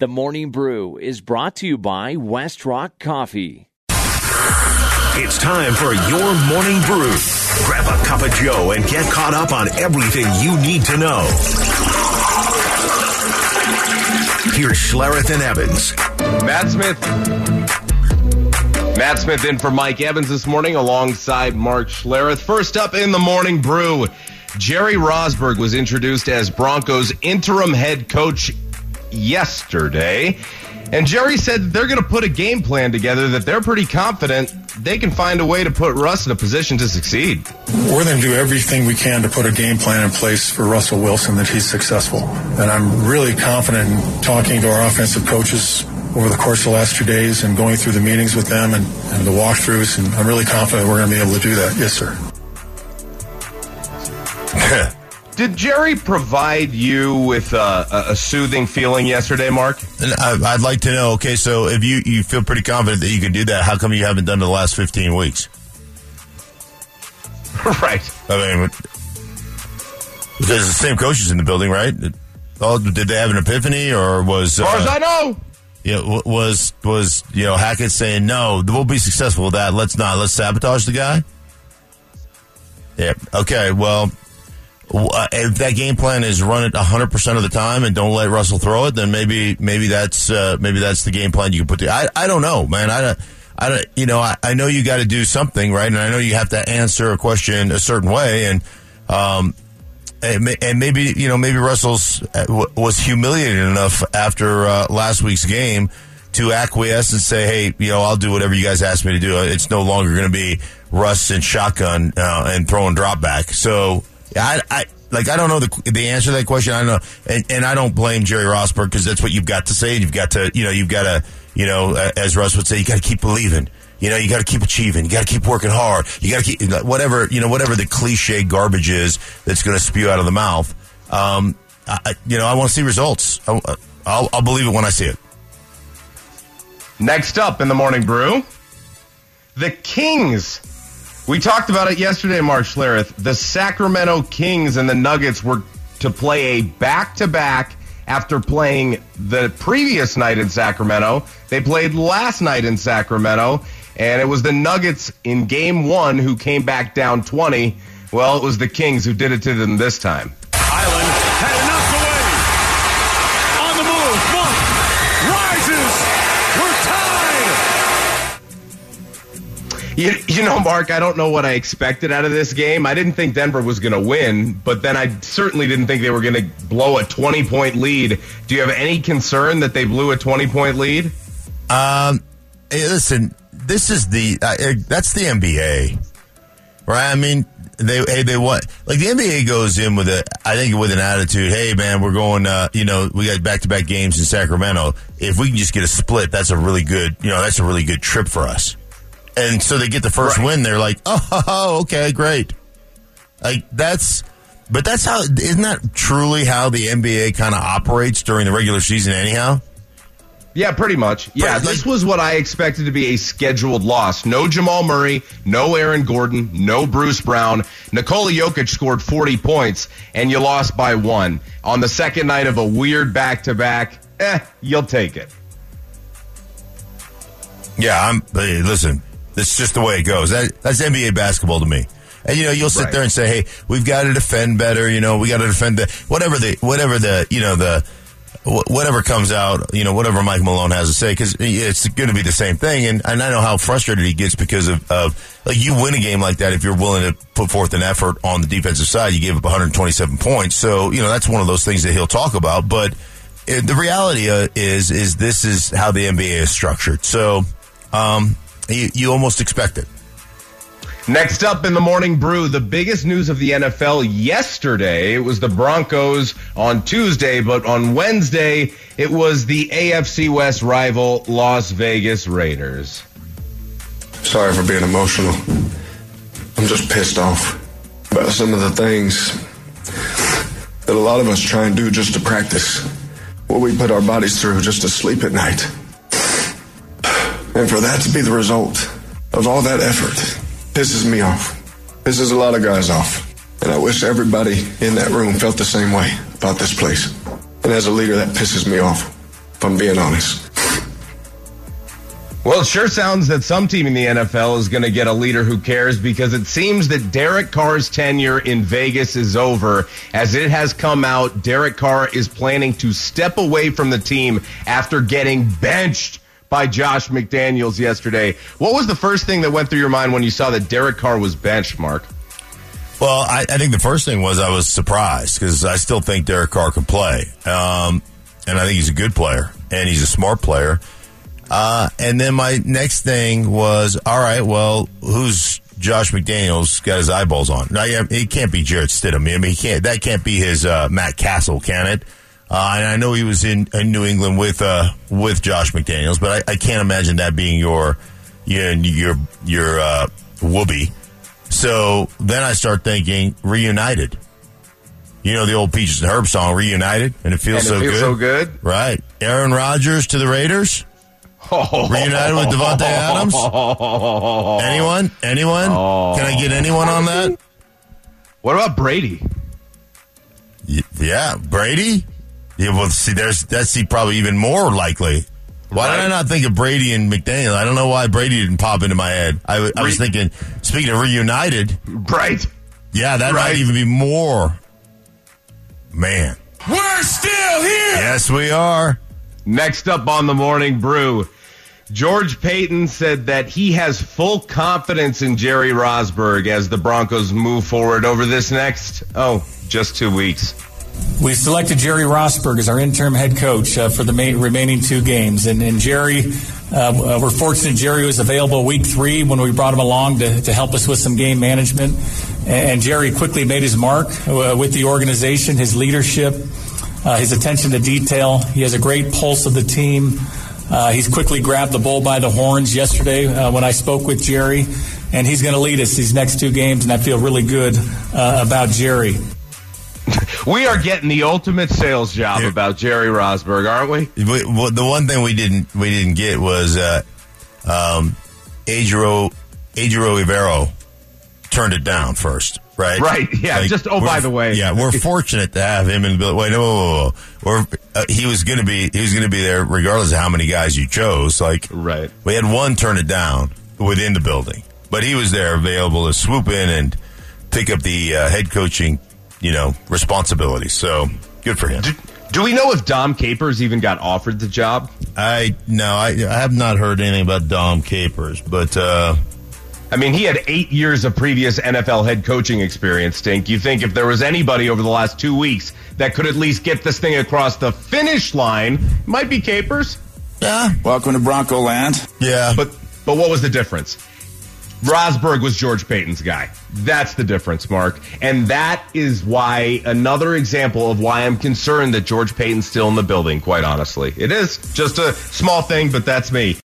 The Morning Brew is brought to you by Westrock Coffee. It's time for your morning brew. Grab a cup of Joe and get caught up on everything you need to know. Here's Schlereth and Evans. Matt Smith. Matt Smith in for Mike Evans this morning alongside Mark Schlereth. First up in the morning brew, Jerry Rosburg was introduced as Broncos interim head coach yesterday. And Jerry said they're going to put a game plan together that they're pretty confident they can find a way to put Russ in a position to succeed. We're going to do everything we can to put a game plan in place for Russell Wilson that he's successful. And I'm really confident in talking to our offensive coaches over the course of the last two days and going through the meetings with them and, and the walkthroughs. And I'm really confident we're going to be able to do that. Yes, sir. Did Jerry provide you with a, a, soothing feeling yesterday, Mark? I'd like to know. Okay, so if you, you feel pretty confident that you could do that, how come you haven't done it the last 15 weeks? right. I mean, there's the same coaches in the building, right? Oh, did they have an epiphany, or was? As far uh, as I know. Yeah, you know, was was you know Hackett saying no, we'll be successful with that. Let's not. Let's sabotage the guy. Yeah. Okay. Well, uh, if that game plan is run it 100% of the time and don't let Russell throw it, then maybe maybe that's uh, maybe that's the game plan you can put. The, I I don't know, man. I don't. I don't, you know, I, I know you got to do something, right? And I know you have to answer a question a certain way, and um, and, and maybe you know, maybe Russell's uh, was humiliated enough after uh, last week's game to acquiesce and say, "Hey, you know, I'll do whatever you guys ask me to do. It's no longer going to be Russ and shotgun uh, and throwing drop back." So I, I like I don't know the the answer to that question. I don't know, and, and I don't blame Jerry Rosburg because that's what you've got to say. You've got to, you know, you've got to, you know, as Russ would say, you got to keep believing. You know, you got to keep achieving. You got to keep working hard. You got to keep whatever you know, whatever the cliche garbage is that's going to spew out of the mouth. Um, I, you know, I want to see results. I'll, I'll, I'll believe it when I see it. Next up in the morning brew, the Kings we talked about it yesterday, Mark Schlereth. The Sacramento Kings and the Nuggets were to play a back to back after playing the previous night in Sacramento. They played last night in Sacramento, and it was the Nuggets in game one who came back down 20. Well, it was the Kings who did it to them this time. You, you know, Mark, I don't know what I expected out of this game. I didn't think Denver was going to win, but then I certainly didn't think they were going to blow a 20 point lead. Do you have any concern that they blew a 20 point lead? Um, hey, listen, this is the, uh, eh, that's the NBA, right? I mean, they, hey, they what, like the NBA goes in with a, I think with an attitude, hey man, we're going, uh, you know, we got back to back games in Sacramento. If we can just get a split, that's a really good, you know, that's a really good trip for us and so they get the first right. win. They're like, oh, okay, great. Like that's, but that's how isn't that truly how the NBA kind of operates during the regular season, anyhow? Yeah, pretty much. Yeah, like, this was what I expected to be a scheduled loss. No Jamal Murray, no Aaron Gordon, no Bruce Brown. Nikola Jokic scored 40 points, and you lost by one. On the second night of a weird back to back, eh, you'll take it. Yeah, I'm. Hey, listen, that's just the way it goes. That, that's NBA basketball to me. And you know, you'll sit right. there and say, "Hey, we've got to defend better." You know, we got to defend the whatever the whatever the you know the whatever comes out. You know, whatever Mike Malone has to say because it's going to be the same thing. And, and I know how frustrated he gets because of, of like you win a game like that if you're willing to put forth an effort on the defensive side. You gave up 127 points, so you know that's one of those things that he'll talk about. But it, the reality uh, is is this is how the NBA is structured. So. Um, you, you almost expect it. Next up in the morning brew, the biggest news of the NFL yesterday. It was the Broncos on Tuesday, but on Wednesday, it was the AFC West rival Las Vegas Raiders. Sorry for being emotional. I'm just pissed off about some of the things that a lot of us try and do just to practice what we put our bodies through just to sleep at night. And for that to be the result of all that effort pisses me off. Pisses a lot of guys off. And I wish everybody in that room felt the same way about this place. And as a leader, that pisses me off. if I'm being honest. Well, it sure sounds that some team in the NFL is going to get a leader who cares because it seems that Derek Carr's tenure in Vegas is over. As it has come out, Derek Carr is planning to step away from the team after getting benched by Josh McDaniels yesterday. What was the first thing that went through your mind when you saw that Derek Carr was benched, Mark? Well, I, I think the first thing was I was surprised because I still think Derek Carr can play. Um, and I think he's a good player and he's a smart player. Uh, and then my next thing was, all right, well, who's Josh McDaniels got his eyeballs on? Now, yeah, it can't be Jarrett Stidham. I mean, he can't, that can't be his, uh, Matt Cassel, can it? Uh, and I know he was in, in New England with, uh, with Josh McDaniels, but I, I can't imagine that being your, your, your, your, uh, whoopee. So then I start thinking reunited. You know the old Peaches and Herb song, reunited, and it feels, And it so, feels good. so good. Right. Aaron Rodgers to the Raiders. Reunited with Davante Adams. Anyone? Anyone? Can I get anyone on that? What about Brady? Y- Yeah, Brady. Yeah, well, see, there's that's see, probably even more likely. Why did I not think of Brady and McDaniel? I don't know why Brady didn't pop into my head. I, was Re- thinking, speaking of reunited, Right. yeah, that Right. might even be more. Man, We're still here. yes, we are. Next up on the morning brew, George Paton said that he has full confidence in Jerry Rosburg as the Broncos move forward over this next, oh, just two weeks. We selected Jerry Rosburg as our interim head coach uh, for the main, remaining two games. And, and Jerry, uh, uh, we're fortunate Jerry was available week three when we brought him along to, to help us with some game management. And, Jerry quickly made his mark uh, with the organization, his leadership, uh, his attention to detail. He has a great pulse of the team. Uh, he's quickly grabbed the bull by the horns yesterday when I spoke with Jerry, and he's going to lead us these next two games, and I feel really good about Jerry. We are getting the ultimate sales job about Jerry Rosburg, aren't we? We, well, the one thing we didn't we didn't get was uh, um, Ejiro Ejiro Evero turned it down first, right? Right, yeah, just- oh, by the way. yeah, we're fortunate to have him in the building. Wait, no. We're, uh, he was going to be he was going to be there regardless of how many guys you chose. Like, Right. we had one turn it down within the building, but he was there available to swoop in and pick up the uh, head coaching, you know, responsibility. So good for him. Do, do we know if Dom Capers even got offered the job? I no, I, I have not heard anything about Dom Capers, but uh, I mean, he had eight years of previous NFL head coaching experience, Stink. You think if there was anybody over the last two weeks that could at least get this thing across the finish line, it might be Capers. yeah, Welcome to Bronco Land. yeah. But but what was the difference? Rosburg was George Paton's guy. That's the difference, Mark. And that is why another example of why I'm concerned that George Paton's still in the building, quite honestly. It is just a small thing, but that's me.